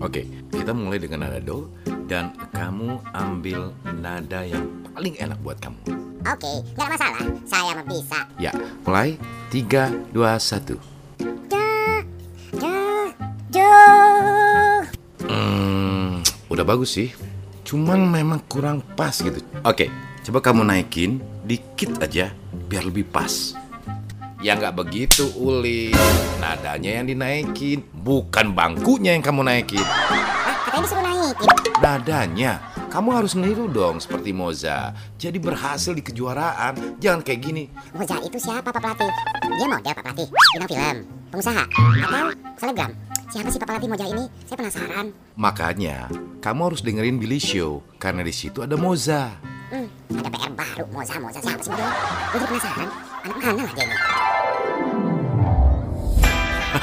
Oke, kita mulai dengan nada do dan kamu ambil nada yang paling enak buat kamu. Oke, nggak ada masalah. Saya mah bisa. Ya, mulai 3 2 1. Jo, jo, jo. Hmm, udah bagus sih. Cuman memang kurang pas gitu. Oke, coba kamu naikin dikit aja biar lebih pas. Ya nggak begitu Uli Nadanya yang dinaikin Bukan bangkunya yang kamu naikin Ah, katanya disuruh naikin. Nadanya Kamu harus meniru dong seperti Moza Jadi berhasil di kejuaraan Jangan kayak gini Moza itu siapa Pak Pelatih? Dia model Pak Pelatih, bintang film, pengusaha, atau selebgram. Siapa sih Pak Pelatih Moza ini? Saya penasaran. Makanya kamu harus dengerin Billy Show Karena di situ ada Moza Hmm, ada PR baru. Moza, Moza siapa sih modelnya? Gue jadi penasaran. Anak mana lah dia ini?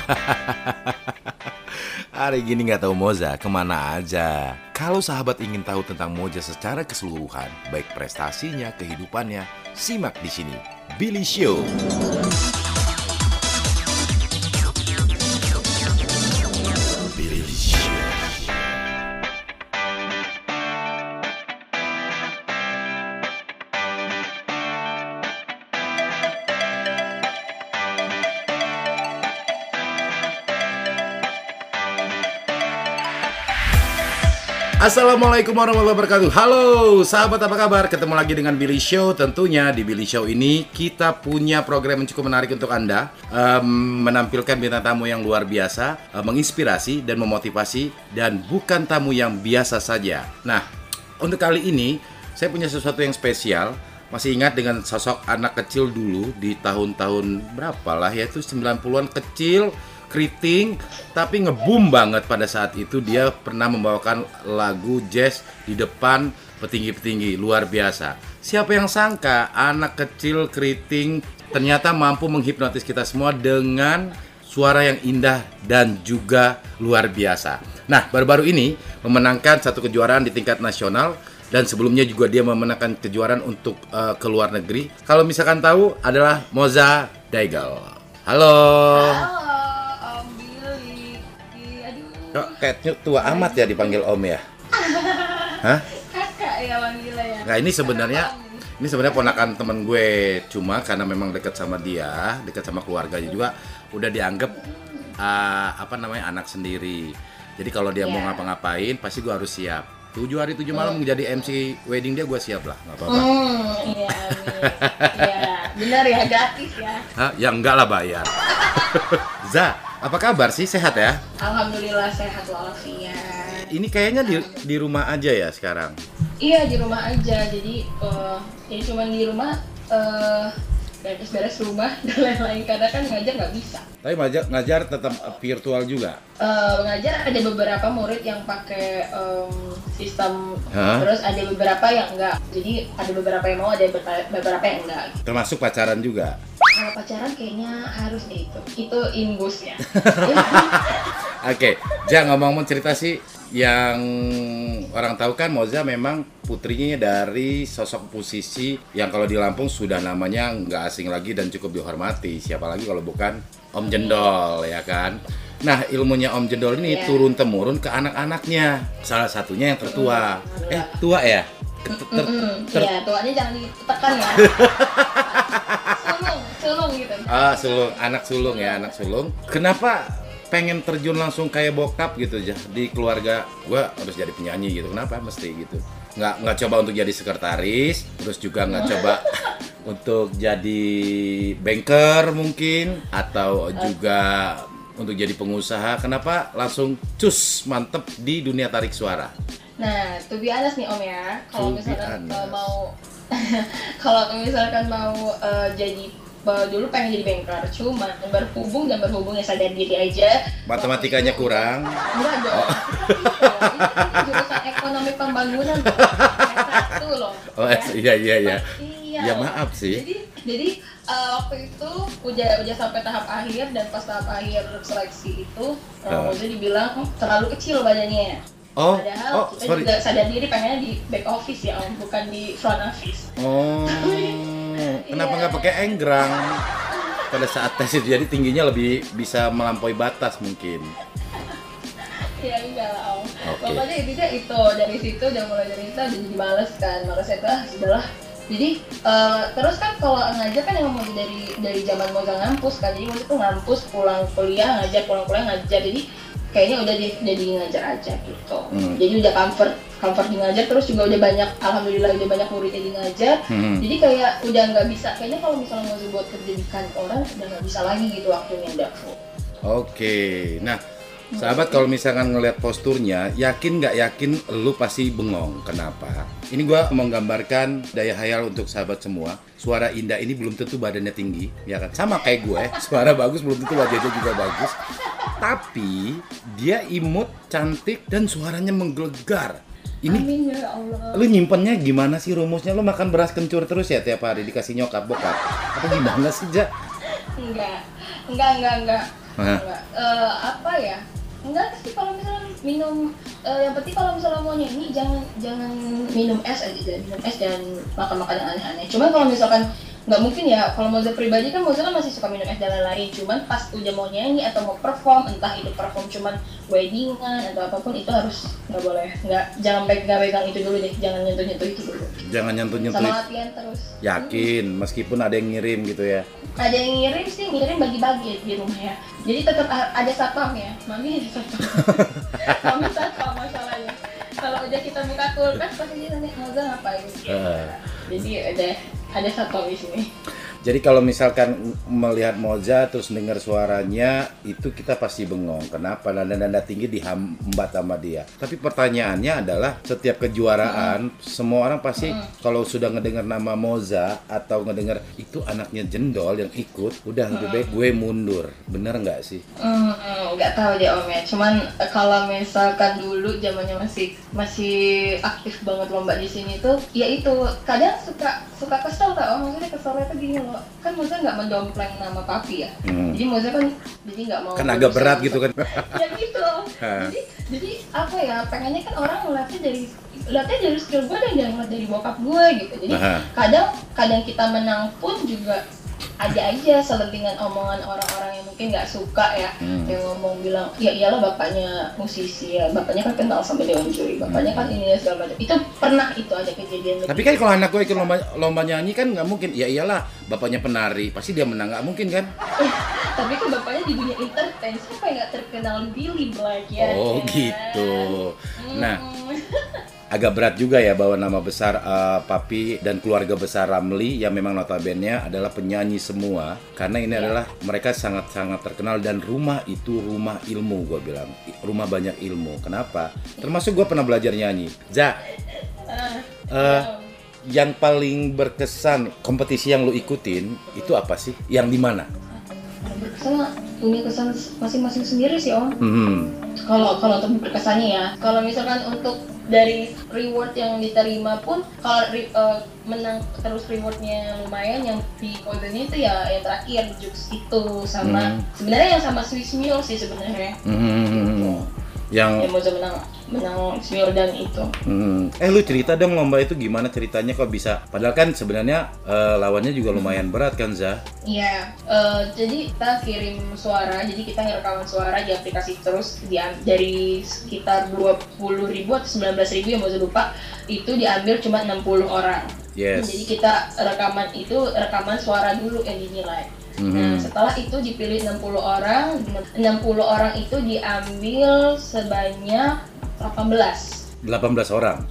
Hari gini nggak tahu Moza ke mana aja. Kalau sahabat ingin tahu tentang Moza secara keseluruhan, baik prestasinya, kehidupannya, simak di sini. Billy Show. Assalamualaikum warahmatullahi wabarakatuh. Halo sahabat apa kabar? Ketemu lagi dengan Billy Show. Tentunya di Billy Show ini Kita punya program yang cukup menarik untuk Anda Em, Menampilkan bintang tamu yang luar biasa eh, Menginspirasi dan memotivasi Dan bukan tamu yang biasa saja. Nah untuk kali ini Saya punya sesuatu yang spesial. Masih ingat dengan sosok anak kecil dulu di tahun-tahun berapa lah ya itu 90-an kecil keriting tapi ngebum banget pada saat itu dia pernah membawakan lagu jazz di depan petinggi-petinggi luar biasa. Siapa yang sangka anak kecil keriting ternyata mampu menghipnotis kita semua dengan suara yang indah dan juga luar biasa. Nah, baru-baru ini memenangkan satu kejuaraan di tingkat nasional dan sebelumnya juga dia memenangkan kejuaraan untuk eh, ke luar negeri. Kalau misalkan tahu adalah Moza Daigal. Halo. Halo, Kok kayaknya tua amat ya dipanggil Om ya? Hah? kakak ya manggilnya ya. Nah ini sebenarnya ini sebenarnya ponakan temen gue cuma karena memang dekat sama dia, dekat sama keluarganya juga, udah dianggap ah, apa namanya anak sendiri. Jadi kalau dia mau Iya. ngapa-ngapain pasti gue harus siap. Tujuh hari tujuh malam menjadi MC wedding dia gue siap lah, nggak apa-apa. Hmm, iya. Iya, benar ya, gratis ya. Hah? Ya enggak lah bayar. Za, apa kabar sih? Sehat ya? Alhamdulillah sehat walafiat. Ini kayaknya di, di rumah aja ya sekarang. Iya di rumah aja, jadi eh jadi cuma di rumah eh beres-beres rumah dan lain-lain karena kan ngajar nggak bisa. Tapi ngajar, ngajar tetap virtual juga. Eh, ngajar ada beberapa murid yang pakai em, sistem Hah? terus ada beberapa yang enggak jadi ada beberapa yang mau ada beberapa yang enggak Termasuk pacaran juga. Kalau pacaran kayaknya harus deh itu itu imbus ya Oke, jangan ngomong-ngomong cerita sih yang orang tahu kan Moza memang putrinya dari sosok musisi yang kalau di Lampung sudah namanya nggak asing lagi dan cukup dihormati. Siapa lagi kalau bukan Om Jendol ya kan? Nah ilmunya Om Jendol ini Iya. turun temurun ke anak-anaknya. Salah satunya yang tertua. Eh tua ya? Ter- ter- Mm-mm. ter- Iya, tuanya jangan ditekan ya sulung sulung gitu Ah, sulung, anak sulung ya, anak sulung. Kenapa pengen terjun langsung kayak bokap gitu aja di keluarga gua harus jadi penyanyi gitu. Kenapa mesti gitu? Nggak nggak coba untuk jadi sekretaris, terus juga nggak coba untuk jadi banker mungkin atau juga untuk jadi pengusaha. Kenapa langsung cus mantep di dunia tarik suara? nah to be honest nih om ya kalau misalkan uh, mau kalau misalkan mau uh, jadi uh, dulu pengen jadi banker cuman berhubung dan berhubung ya sadar diri aja Matematikanya kurang. Enggak dong. Ini kan jurusan ekonomi pembangunan. Satu loh. Oh ya. iya iya iya. Iya. Ya maaf sih. Jadi jadi uh, waktu itu udah udah sampai tahap akhir dan pas tahap akhir seleksi itu uh, udah dibilang "Hmm, terlalu kecil badannya. Oh, Padahal oh kita sorry. juga sadar diri pengennya di back office ya om, bukan di front office. Oh, kenapa Iya. nggak pakai enggrang pada saat tes itu? Jadi tingginya lebih bisa melampaui batas mungkin. ya enggak lah om Oke. pokoknya intinya itu dari situ udah mulai dari situ udah jadi males kan males itu ah sudahlah jadi eh, terus kan kalau ngajar kan yang mau dari dari zaman mau ngampus kan jadi maksudnya tuh ngampus pulang kuliah ngajar pulang kuliah ngajar jadi kayaknya udah di, jadi ngajar aja gitu Hmm. jadi udah comfort comfort di ngajar terus juga udah banyak alhamdulillah udah banyak muridnya di ngajar Hmm. jadi kayak udah nggak bisa kayaknya kalau misalnya mau buat kerja di kantoran udah nggak bisa lagi gitu waktunya udah full Oke, nah sahabat kalau misalkan ngelihat posturnya, yakin nggak yakin lu pasti bengong. Kenapa? Ini gua menggambarkan daya hayal untuk sahabat semua. Suara Indah ini belum tentu badannya tinggi, ya kan? Sama kayak gue, suara bagus belum tentu wajahnya juga bagus. Tapi dia imut, cantik dan suaranya menggelegar. Ini amin ya Allah lu nyimpennya gimana sih rumusnya? Lu makan beras kencur terus ya tiap hari dikasih nyokap bokap? Apa gimana sih, Ja? Enggak, enggak, enggak, enggak. Enggak. Eh, apa ya? Enggak sih kalau misalnya minum eh, yang penting kalau misalnya mau nyanyi jangan jangan minum es aja jangan minum es dan makan makan yang aneh-aneh. Cuman kalau misalkan nggak mungkin ya kalau Moza pribadi kan Moza kan masih suka minum es dan lain-lain cuman pas udah mau nyanyi atau mau perform entah itu perform cuman weddingan atau apa pun itu harus nggak boleh. Nggak jangan pegang pegang itu dulu deh. Jangan nyentuh nyentuh itu dulu. Jangan nyentuh-nyentuh sama latihan terus. Yakin, meskipun ada yang ngirim gitu ya. ada yang ngirim sih ngirim bagi-bagi di rumah ya. Jadi tetap ada satpam ya. Mami ada satpam. Mami satpam masalahnya. Kalau udah kita buka kulkas pasti dia nanti Moza ngapain. Eh. jadi ada ada satpam di sini Jadi kalau misalkan melihat Moza terus dengar suaranya itu kita pasti bengong. Kenapa? Nada-nada tinggi dihambat sama dia. Tapi pertanyaannya adalah setiap kejuaraan semua orang pasti kalau sudah ngedengar nama Moza atau ngedengar itu anaknya jendol yang ikut, udah lebih baik gue mundur. Bener nggak sih? Hmm, nggak tahu deh om ya. Cuman eh, kalau misalkan dulu zamannya masih masih aktif banget lomba di sini tuh, ya itu kadang suka suka kesel tau. om. Maksudnya keselnya tuh gini loh. Kan Moza nggak mendompleng nama papi ya. Hmm. Jadi Moza kan jadi nggak mau. Kan agak berat gitu kan. ya gitu. Jadi jadi apa ya? Pengennya kan orang ngeliatnya dari lihatnya dari skill gue dan jangan ngeliat dari bokap gue gitu. Jadi Aha. kadang kadang kita menang pun juga ada aja selentingan omongan orang-orang yang mungkin nggak suka ya Hmm. yang ngomong bilang ya iyalah bapaknya musisi ya bapaknya kan kenal sama Dewan Juri bapaknya kan ini dan segala macam itu pernah itu ada kejadian Tapi kan kalau anak gue ikut lomba, lomba nyanyi kan nggak mungkin. Ya iyalah, bapaknya penari, pasti dia menang nggak mungkin kan? tapi kan bapaknya di dunia entertain siapa yang nggak terkenal Billy Black ya Oh kan? gitu. Nah, Hmm. agak berat juga ya bawa nama besar eh, papi dan keluarga besar Ramli yang memang notabene adalah penyanyi semua. Karena ini adalah mereka sangat-sangat terkenal dan rumah itu rumah ilmu gue bilang. Rumah banyak ilmu. Kenapa? Termasuk gue pernah belajar nyanyi. Za Ah, eh, yang paling berkesan kompetisi yang lu ikutin itu apa sih? Yang di mana? Berkesan punya kesan masing-masing sendiri sih om. Hmm. kalau kalau untuk berkesannya ya. Kalau misalkan untuk dari reward yang diterima pun kalau re- eh, menang terus rewardnya lumayan yang di Golden itu ya yang terakhir Jux itu sama Hmm. sebenarnya yang sama Swiss Mule sih sebenarnya Hmm. Yang yang mau menang menang Swiss dan itu Hmm. Eh lu cerita dong lomba itu gimana ceritanya kok bisa? Padahal kan sebenarnya eh, lawannya juga lumayan berat kan Za? Iya, eh, jadi kita kirim suara, jadi kita ngerekaman suara di aplikasi terus dia dari sekitar 20 ribu atau 19 ribu yang mau lupa itu diambil cuma 60 orang. Yes. Jadi kita rekaman itu rekaman suara dulu yang dinilai. Nah, Mhm. setelah itu dipilih 60 orang, 60 orang itu diambil sebanyak 18. 18 orang.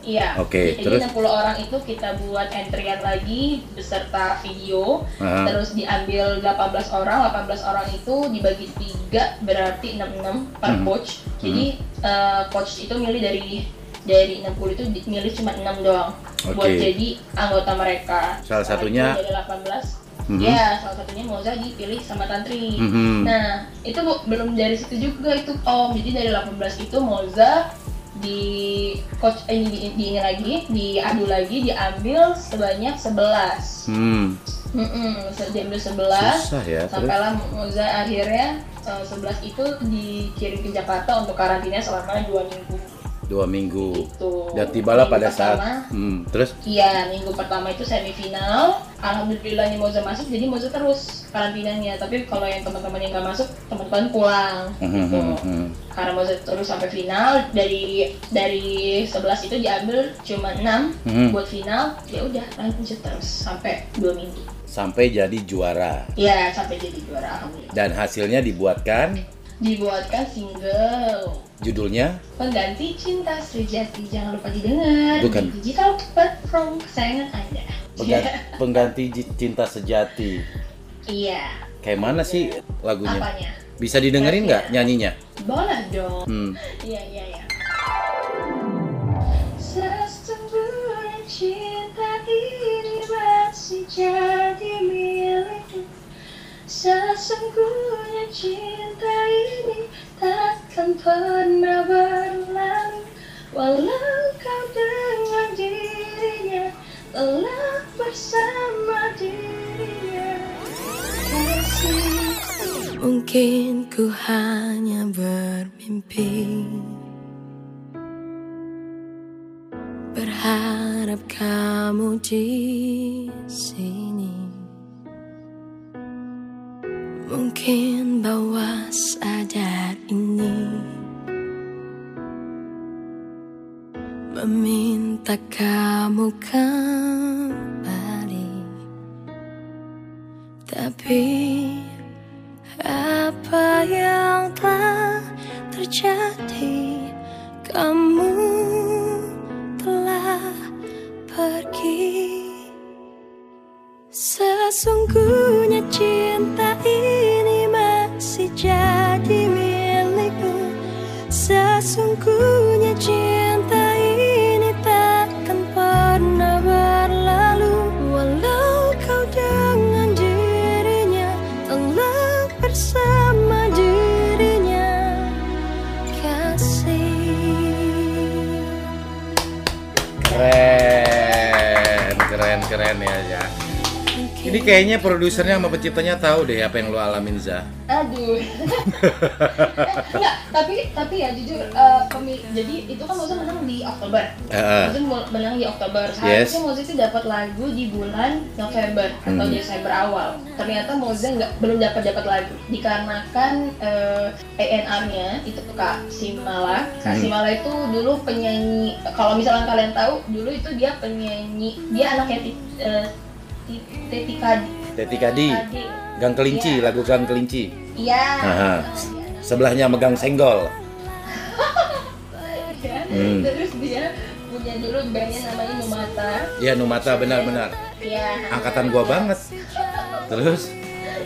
Iya. Oke, Jadi terus? 60 orang itu kita buat entrian lagi beserta video. Aha. Terus diambil 18 orang, 18 orang itu dibagi tiga berarti 66 per Hmm. coach. Jadi eh, coach itu milih dari dari 60 itu milih cuma 6 doang buat Oke. jadi anggota mereka. Salah satunya- dari 18 Mhm. Ya, salah satunya Moza dipilih sama Tantri. Mhm. Nah, itu belum dari situ juga itu Om. Jadi dari 18 itu Moza di coach eh, ini di, di ini lagi, diadu lagi, diambil sebanyak 11. Hmm. Mm-mm, se- diambil 11 Susah ya. Sampailah Moza akhirnya eh, 11 itu dikirim ke Jakarta untuk karantina selama 2 minggu. Dua minggu. Gitu. Dan tibalah Minggu pada saat pertama, hmm, terus Iya, minggu pertama itu semifinal. Alhamdulillahnya Moza masuk, jadi Moza terus karantinanya. Tapi kalau yang teman-teman yang nggak masuk, teman-teman pulang. Hmm, Gitu. hmm, hmm. Karena Moza terus sampai final, dari dari 11 itu diambil cuma 6 Hmm. buat final. Ya udah lanjut terus sampai 2 minggu. sampai jadi juara. Ya, sampai jadi juara alhamdulillah. Dan hasilnya dibuatkan Dibuatkan single judulnya Pengganti Cinta Sejati. Jangan lupa didengar Bukan. di digital platform kesayangan Anda. Pengga- pengganti Ji- cinta sejati. Iya. Kayak mana sih lagunya? Apanya? Bisa didengerin nggak nyanyinya? Boleh dong. Hmm. Iya, iya, iya. Sesungguhnya cinta ini masih jadi Sesungguhnya cinta ini takkan pernah berlalu Walau kau dengan dirinya telah bersama dirinya. Kasih Mungkin ku hanya bermimpi. Berharap kamu di sini Mungkin bawah sadar ini. Meminta kamu kembali. Tapi apa yang telah terjadi? Kamu telah pergi. Sesungguhnya cinta ini Sesungguhnya kayaknya produsernya sama penciptanya tahu deh apa yang lo alamin Za. Aduh. Enggak, tapi tapi ya jujur eh, pemi- jadi itu kan Moza menang di Oktober. Heeh. Itu mo- menang di Oktober. Yes. Seharusnya Moza itu dapat lagu di bulan November atau Hmm. Desember awal. Ternyata Moza nggak belum dapat dapat lagu dikarenakan eh, ANR-nya itu Kak Simala. Kak Hmm. Simala itu dulu penyanyi kalau misalkan kalian tahu dulu itu dia penyanyi dia anaknya Ti- eh, Teti Kadi. Gang Kelinci, Iya. lagu Gang Kelinci. Iya. Iya. Sebelahnya megang senggol. Ya, Hmm. Terus dia punya dulu bandnya namanya Numata. Iya Numata benar-benar. Iya. Angkatan gua banget. Terus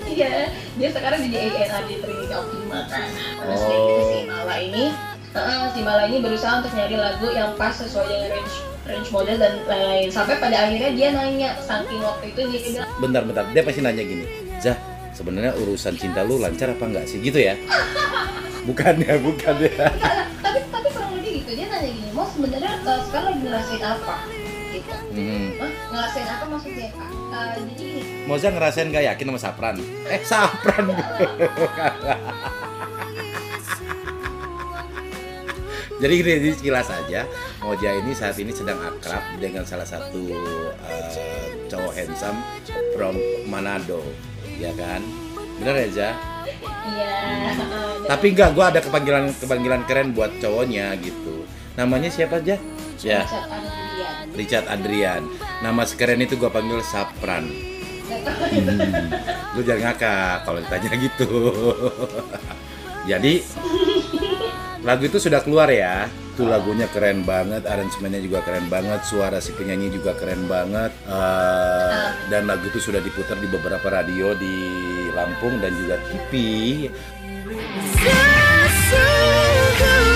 Iya. Dia sekarang jadi ANR di Trinity Optima kan. Terus Oh. kayak gitu si Mala ini, eh, si Mala ini berusaha untuk nyari lagu yang pas sesuai dengan range range model dan lain-lain. Sampai pada akhirnya dia nanya saking waktu itu dia bilang bentar-bentar dia pasti nanya gini. Zah, sebenarnya urusan cinta lu lancar apa enggak sih gitu ya? Bukan ya, bukan ya. Tapi tapi kurang lebih gitu dia nanya gini mau sebenarnya eh, sekarang lagi ngerasain apa gitu Hmm. Hah? ngerasain apa maksudnya kak Eh, jadi Moza ngerasain gak yakin sama Sapran? Eh, Sapran. Jadi jadi sekilas aja, Moja ini saat ini sedang akrab dengan salah satu eh, cowok handsome from Manado, ya kan? Bener ya, Za? iya eh, dan- Tapi enggak, gua ada kepanggilan kepanggilan keren buat cowoknya gitu. Namanya siapa aja? Ya, Richard Andrian. Richard Adrian. Nama sekeren itu gua panggil Sapran. Hmm, lu jangan ngakak kalau ditanya gitu. Jadi lagu itu sudah keluar ya. Tuh lagunya keren banget, aransemennya juga keren banget, suara si penyanyi juga keren banget. Eh, dan lagu itu sudah diputar di beberapa radio di Lampung dan juga TV. Sesungguhnya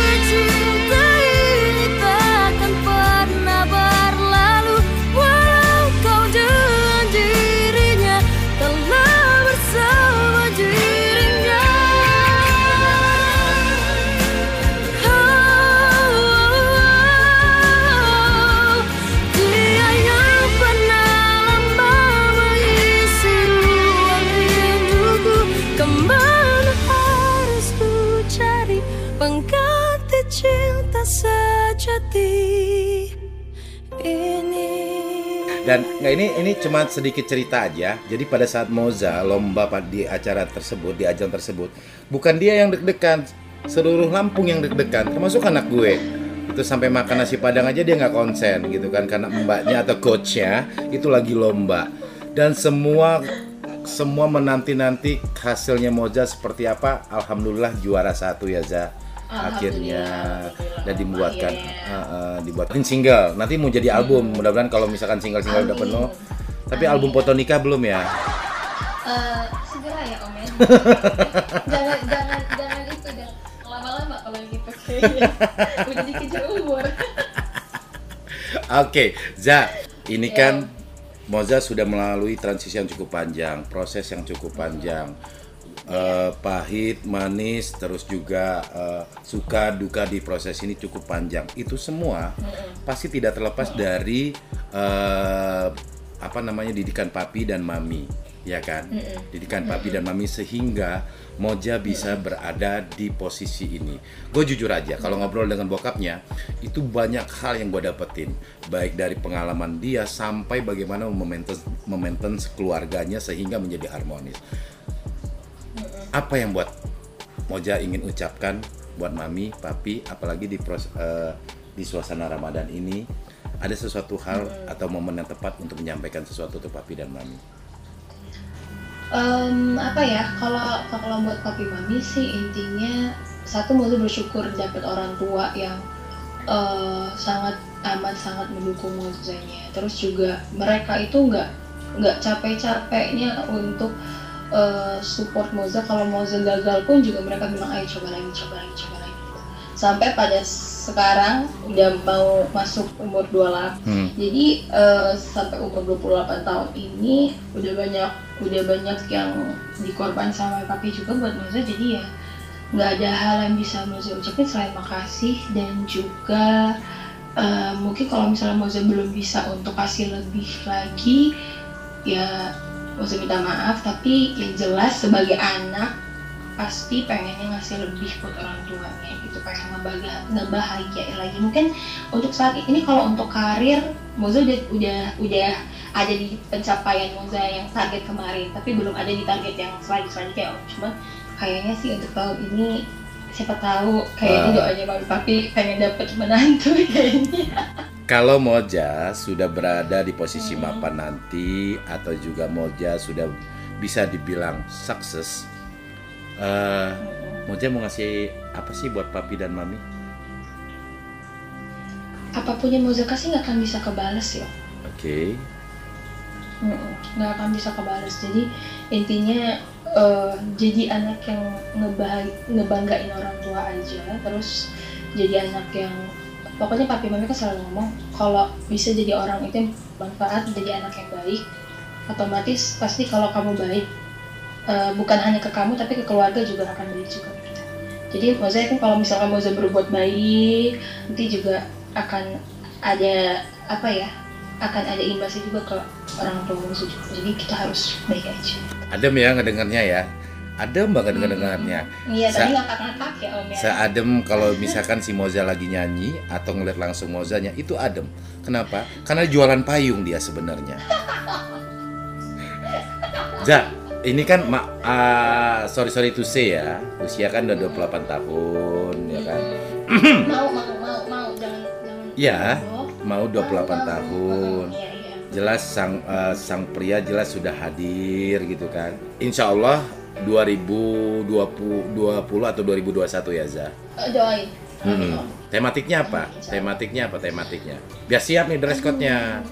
ini cuma sedikit cerita aja. Jadi pada saat Moza lomba di acara tersebut, di ajang tersebut, bukan dia yang deg-degan, seluruh Lampung yang deg-degan, termasuk anak gue. Itu sampai makan nasi padang aja dia nggak konsen gitu kan karena mbaknya atau coachnya itu lagi lomba. Dan semua semua menanti-nanti hasilnya Moza seperti apa. Alhamdulillah juara satu ya Za. Akhirnya dan dibuatkan uh, uh, dibuatin single. Nanti mau jadi album. Mudah-mudahan kalau misalkan single-single udah Amin. penuh. Tapi Amin. album foto nikah belum ya? Eh, segera ya Om ya. jangan jangan jangan itu jangan lama-lama kalau gitu kayaknya udah dikejar umur. Oke, Za, ini kan Moza sudah melalui transisi yang cukup panjang, proses yang cukup panjang. Eh, pahit, manis, terus juga eh, suka duka di proses ini cukup panjang. Itu semua pasti tidak terlepas dari eh, apa namanya didikan papi dan mami, ya kan? Didikan papi dan mami sehingga Moja bisa berada di posisi ini. Gue jujur aja, kalau ngobrol dengan bokapnya, itu banyak hal yang gue dapetin, baik dari pengalaman dia sampai bagaimana memaintain memaintain keluarganya sehingga menjadi harmonis. Apa yang buat Moja ingin ucapkan buat mami, papi, apalagi di pros- eh, di suasana Ramadan ini ada sesuatu hal atau momen yang tepat untuk menyampaikan sesuatu untuk papi dan mami. Em, apa ya kalau kalau buat papi mami sih intinya satu mesti bersyukur dapat orang tua yang eh, sangat amat sangat mendukung mozanya terus juga mereka itu nggak nggak capek-capeknya untuk eh, support Moza kalau Moza gagal pun juga mereka bilang ayo coba lagi coba lagi coba lagi. Sampai pada sekarang udah mau masuk umur 28 Hmm. jadi eh, sampai umur 28 tahun ini udah banyak udah banyak yang dikorban sama papi juga buat Moza jadi ya nggak ada hal yang bisa Moza ucapin selain makasih dan juga eh, mungkin kalau misalnya Moza belum bisa untuk kasih lebih lagi ya Moza minta maaf. Tapi yang jelas sebagai anak pasti pengennya ngasih lebih buat orang tuanya gitu pengen ngebahagia ngebahagiain lagi. Mungkin untuk saat ini kalau untuk karir Moza udah udah udah ada di pencapaian Moza yang target kemarin tapi belum ada di target yang selanjutnya. Selanjutnya oh, cuma kayaknya sih untuk tahun ini siapa tahu kayaknya Ah. doanya mami papi pengen dapet menantu kayaknya. Kalau Moja sudah berada di posisi mapan nanti atau juga Moja sudah bisa dibilang sukses, eh Moja mau ngasih apa sih buat papi dan mami? apa pun yang Moza kasih nggak akan bisa kebales ya Oke. Mm-mm, nggak akan bisa kebales jadi intinya eh, jadi anak yang ngebah- ngebanggain orang tua aja terus jadi anak yang pokoknya papi mami kan selalu ngomong kalau bisa jadi orang itu yang manfaat jadi anak yang baik otomatis pasti kalau kamu baik eh, bukan hanya ke kamu tapi ke keluarga juga akan baik juga ke kita. jadi Moza kan kalau misalkan Moza berbuat baik nanti juga akan ada apa ya akan ada imbasnya juga ke orang tua musuh juga. Jadi kita harus baik aja. Adem ya ngedengarnya ya. Adem banget ngedengarnya. Iya, Sa- tadi ngakak-ngakak ya Om ya. Seadem kalau misalkan si Moza lagi nyanyi atau ngeliat langsung Mozanya itu adem. Kenapa? Karena jualan payung dia sebenarnya. Ja, ini kan ma ah, sorry sorry to say ya, usia kan udah 28 tahun ya kan. mau mau mau mau jangan jangan. Iya, Oh, mau 28 tahun. Iya iya. Jelas sang eh, sang pria jelas sudah hadir gitu kan. Insya Allah 2020 20 atau 2021 ya Za. Eh, doain. Hmm. Tematiknya apa? Tematiknya apa tematiknya? Biar siap nih dress code-nya.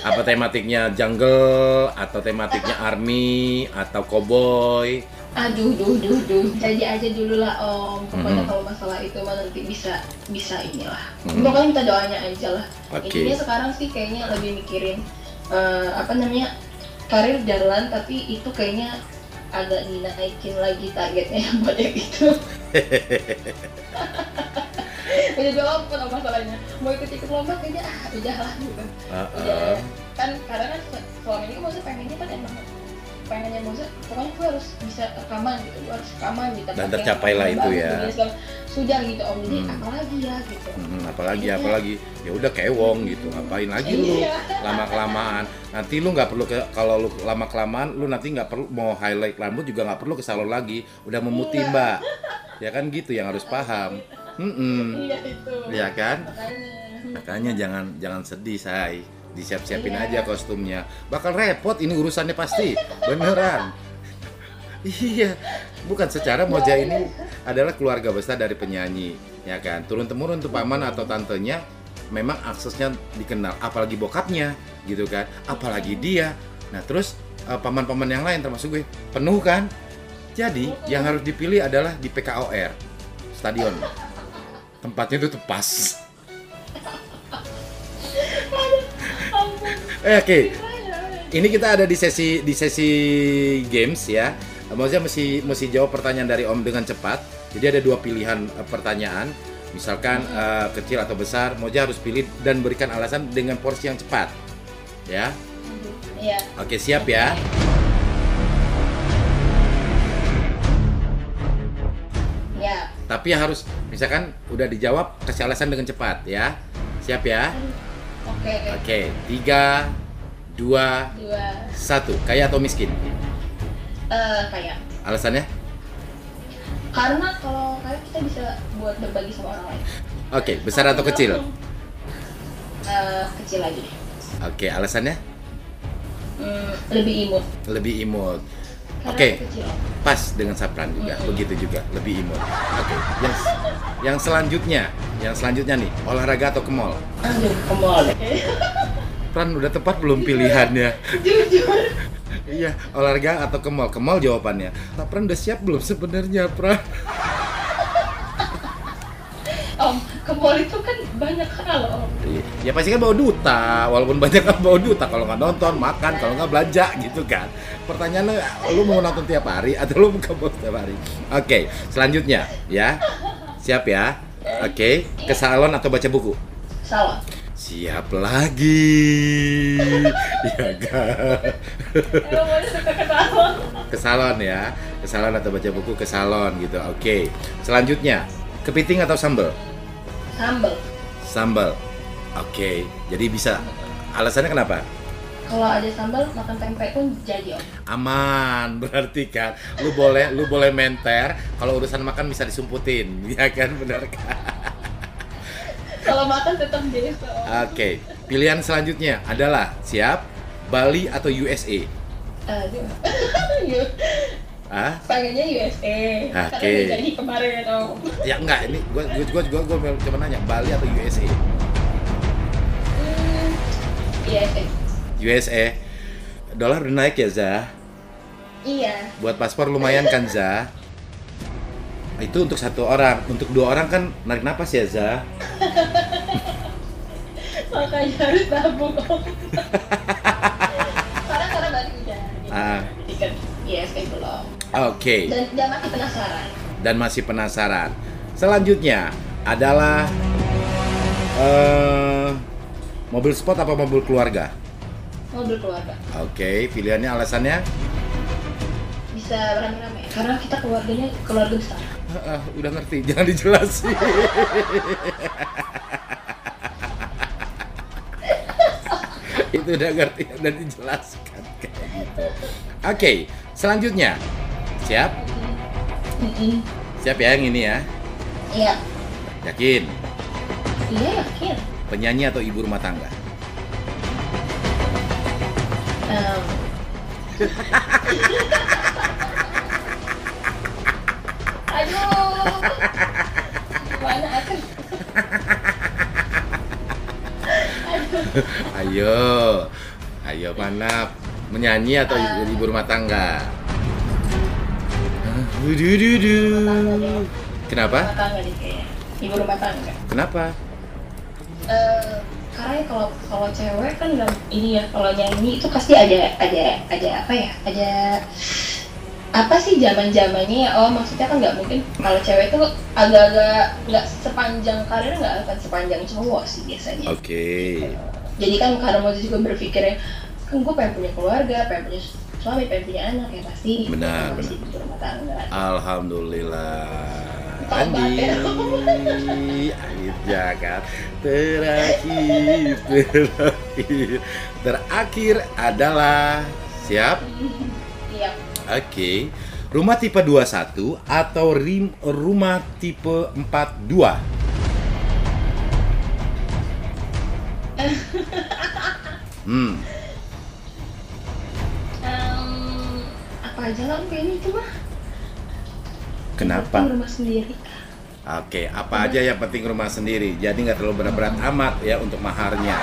Apa tematiknya jungle atau tematiknya army atau cowboy? Aduh, duh, duh, duh. Jadi aja dulu lah Om. Pokoknya Mhm. kalau masalah itu mah nanti bisa bisa inilah. Mhm. Pokoknya kita doanya aja lah. Oke. Intinya sekarang sih kayaknya lebih mikirin eh, apa namanya karir jalan tapi itu kayaknya agak dinaikin lagi targetnya yang itu. udah dua lompat loh masalahnya. Mau ikut ikut lomba kayaknya ah udah lah gitu. Uh-uh. udah kan karena kan se- selama ini maksudnya pengennya kan emang pengennya maksudnya pokoknya gue harus bisa rekaman gitu gue harus rekaman tempat Dan tercapai lah itu ya. sudah gitu om. Jadi Hmm. apalagi ya gitu. Hmm, apalagi apalagi. Ya udah kewong gitu ngapain lagi lu? Iya. lama kelamaan nanti lu nggak perlu ke kalau lu lama kelamaan lu nanti nggak perlu mau highlight rambut juga nggak perlu ke salon lagi. Udah memutih Iya. mbak. Ya kan gitu yang harus paham Mm-mm. iya itu. Ya kan? Makanya. Makanya jangan jangan sedih say disiap-siapin Iya. aja kostumnya. Bakal repot ini urusannya pasti. Beneran. Iya. Bukan secara Moja ini adalah keluarga besar dari penyanyi ya kan? Turun temurun tuh paman atau tantenya memang aksesnya dikenal. Apalagi bokapnya gitu kan? Apalagi dia. Nah terus eh, paman-paman yang lain termasuk gue penuh kan? Jadi yang harus dipilih adalah di PKOR stadion tempatnya itu tuh pas Eh, Oke, ini kita ada di sesi di sesi games ya. Maksudnya mesti mesti jawab pertanyaan dari Om dengan cepat. Jadi ada dua pilihan eh, pertanyaan. Misalkan eh, kecil atau besar, Moja harus pilih dan berikan alasan dengan porsi yang cepat. Ya. iya Oke, siap ya. ya Tapi harus misalkan udah dijawab kasih alasan dengan cepat ya. Siap ya. oke oke Oke, tiga, dua, dua satu. Kaya atau miskin? eh kayak Alasannya? karena kalau kayak kita bisa buat berbagi sama orang lain Oke, besar atau kecil? Eh, kecil deh Oke, alasannya? Hmm, lebih imut Lebih imut. Oke, kecil pas dengan Sapran juga, begitu juga, lebih imut. Oke, yang yang selanjutnya, yang selanjutnya nih, olahraga atau ke mall? aduh ke mall Pran udah tepat belum pilihannya? jujur iya, olahraga atau ke mall? Ke mall jawabannya. Sapran udah siap belum sebenarnya, Pran? om ke mall itu kan banyak hal om Ya pasti kan bawa duta, walaupun banyak kan bawa duta. Kalau nggak nonton, makan, kalau nggak belanja gitu kan. Pertanyaannya, lu mau nonton tiap hari atau lu buka mall tiap hari? Oke, selanjutnya ya, siap ya. Oke, ke salon atau baca buku? salon Siap lagi. ya kan? mau suka ke salon ya. Ke salon atau baca buku ke salon gitu. Oke. Selanjutnya, kepiting atau sambal? sambel Sambal. Oke. Jadi bisa. Alasannya kenapa? kalau ada sambal makan tempe pun jadi om Aman, berarti kan. Lu boleh lu boleh menter kalau urusan makan bisa disumputin. Ya kan, benar kan? kalau makan tetap om Oke. Pilihan selanjutnya adalah siap Bali atau USA? aduh Yuk, Ah? pengennya USA Oke. udah jadi kemarin om Ya enggak, ini gua gua gua gua, gua, gua cuma nanya Bali atau USA? hmm, USA USA. Dolar udah naik ya, Zah? iya Buat paspor lumayan kan, Zah? Itu untuk satu orang, untuk dua orang kan narik napas ya, Zah? makanya harus nabung om karena karena balik udah gitu. Ah. tiket USA belum Oke. dan dia masih penasaran dan masih penasaran. Selanjutnya adalah eh mobil sport apa mobil keluarga? mobil keluarga Oke, pilihannya alasannya bisa rame-rame karena kita keluarganya keluarga besar Ah, udah ngerti, jangan dijelasin. Itu udah ngerti, udah dijelaskan kayak gitu. Oke, selanjutnya siap? Mm-mm. Siap ya yang ini ya? iya Yakin? iya yakin Penyanyi atau ibu rumah tangga? Em, aduh gimana aku aduh Ayo, ayo mana menyanyi atau ibu, ibu rumah tangga? Dudududu. rumah Kenapa? tangga nih kayaknya ibu rumah tangga Kenapa? Eh, karena kalau kalau cewek kan nggak ini ya kalau nyanyi itu pasti ada ada ada apa ya ada apa sih zaman zamannya ya oh maksudnya kan nggak mungkin kalau cewek itu agak-agak nggak sepanjang karir nggak akan sepanjang cowok sih biasanya Oke. jadi kan karena mau juga berpikirnya kan gue pengen punya keluarga pengen punya suami, pengen punya anak ya pasti. Benar, benar. Alhamdulillah. Andi, ya. akhirnya kan terakhir, terakhir, terakhir adalah siap. Iya. Oke, rumah tipe 21 atau rim, rumah tipe 42? Hmm, apa aja lah kayaknya itu mah. kenapa? Penting rumah sendiri. Oke, apa aja yang penting rumah sendiri. Jadi nggak terlalu berat-berat amat ya untuk maharnya.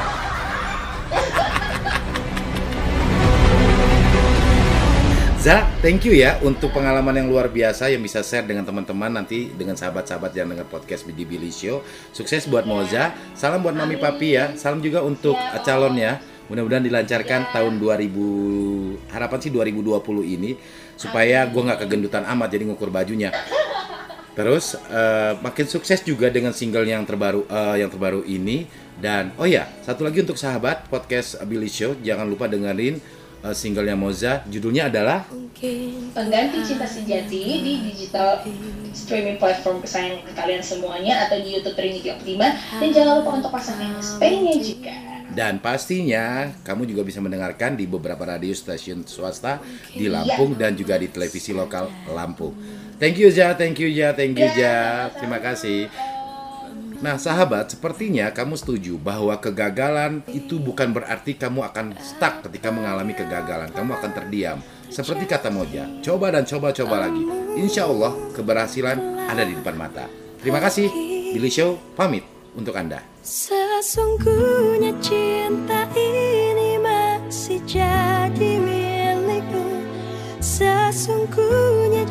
Za, thank you ya untuk pengalaman yang luar biasa yang bisa share dengan teman-teman nanti dengan sahabat-sahabat yang dengar podcast di Billy Show. Sukses buat Moza. Salam buat mami papi ya. Salam juga untuk Ya, calon ya. Mudah-mudahan dilancarkan tahun 2000 harapan sih 2020 ini supaya gua nggak kegendutan amat jadi ngukur bajunya. Terus eh, makin sukses juga dengan single yang terbaru eh, yang terbaru ini. Dan oh ya satu lagi untuk sahabat podcast Billy Show jangan lupa dengerin eh, singlenya Moza. Judulnya adalah Pengganti cinta sejati di digital streaming platform kesayangan kalian semuanya atau di YouTube Trinity Optima. Dan jangan lupa untuk pasang MSP-nya juga. Dan pastinya kamu juga bisa mendengarkan di beberapa radio stasiun swasta di Lampung dan juga di televisi lokal Lampung. Thank you Ja, thank you Ja, thank you Ja. Terima kasih. Nah, sahabat, sepertinya kamu setuju bahwa kegagalan itu bukan berarti kamu akan stuck ketika mengalami kegagalan. Kamu akan terdiam. Seperti kata Moja, coba dan coba-coba lagi. Insya Allah, keberhasilan ada di depan mata. Terima kasih. Billy Show, pamit untuk Anda. Sesungguhnya cinta ini masih jadi milikku. Sesungguhnya